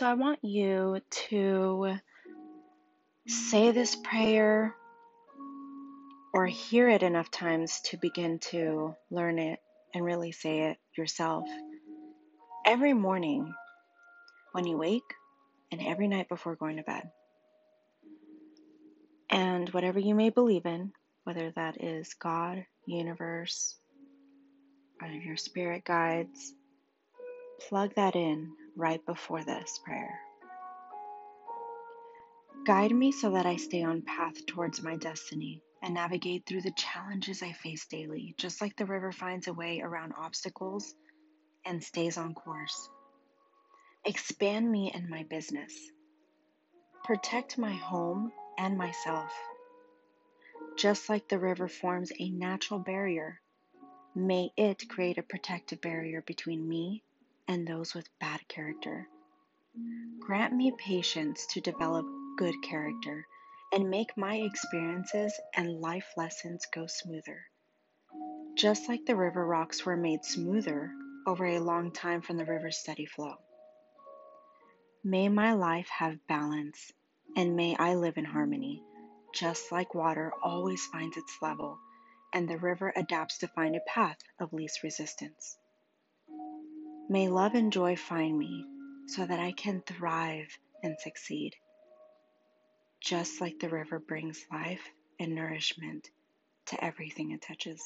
So I want you to say this prayer or hear it enough times to begin to learn it and really say it yourself every morning when you wake and every night before going to bed. And whatever you may believe in, whether that is God, universe, or your spirit guides, plug that in right before this prayer. Guide me so that I stay on path towards my destiny and navigate through the challenges I face daily, just like the river finds a way around obstacles and stays on course. Expand me and my business. Protect my home and myself. Just like the river forms a natural barrier, may it create a protective barrier between me and those with bad character. Grant me patience to develop good character and make my experiences and life lessons go smoother. Just like the river rocks were made smoother over a long time from the river's steady flow. May my life have balance and may I live in harmony, just like water always finds its level and the river adapts to find a path of least resistance. May love and joy find me so that I can thrive and succeed just like the river brings life and nourishment to everything it touches.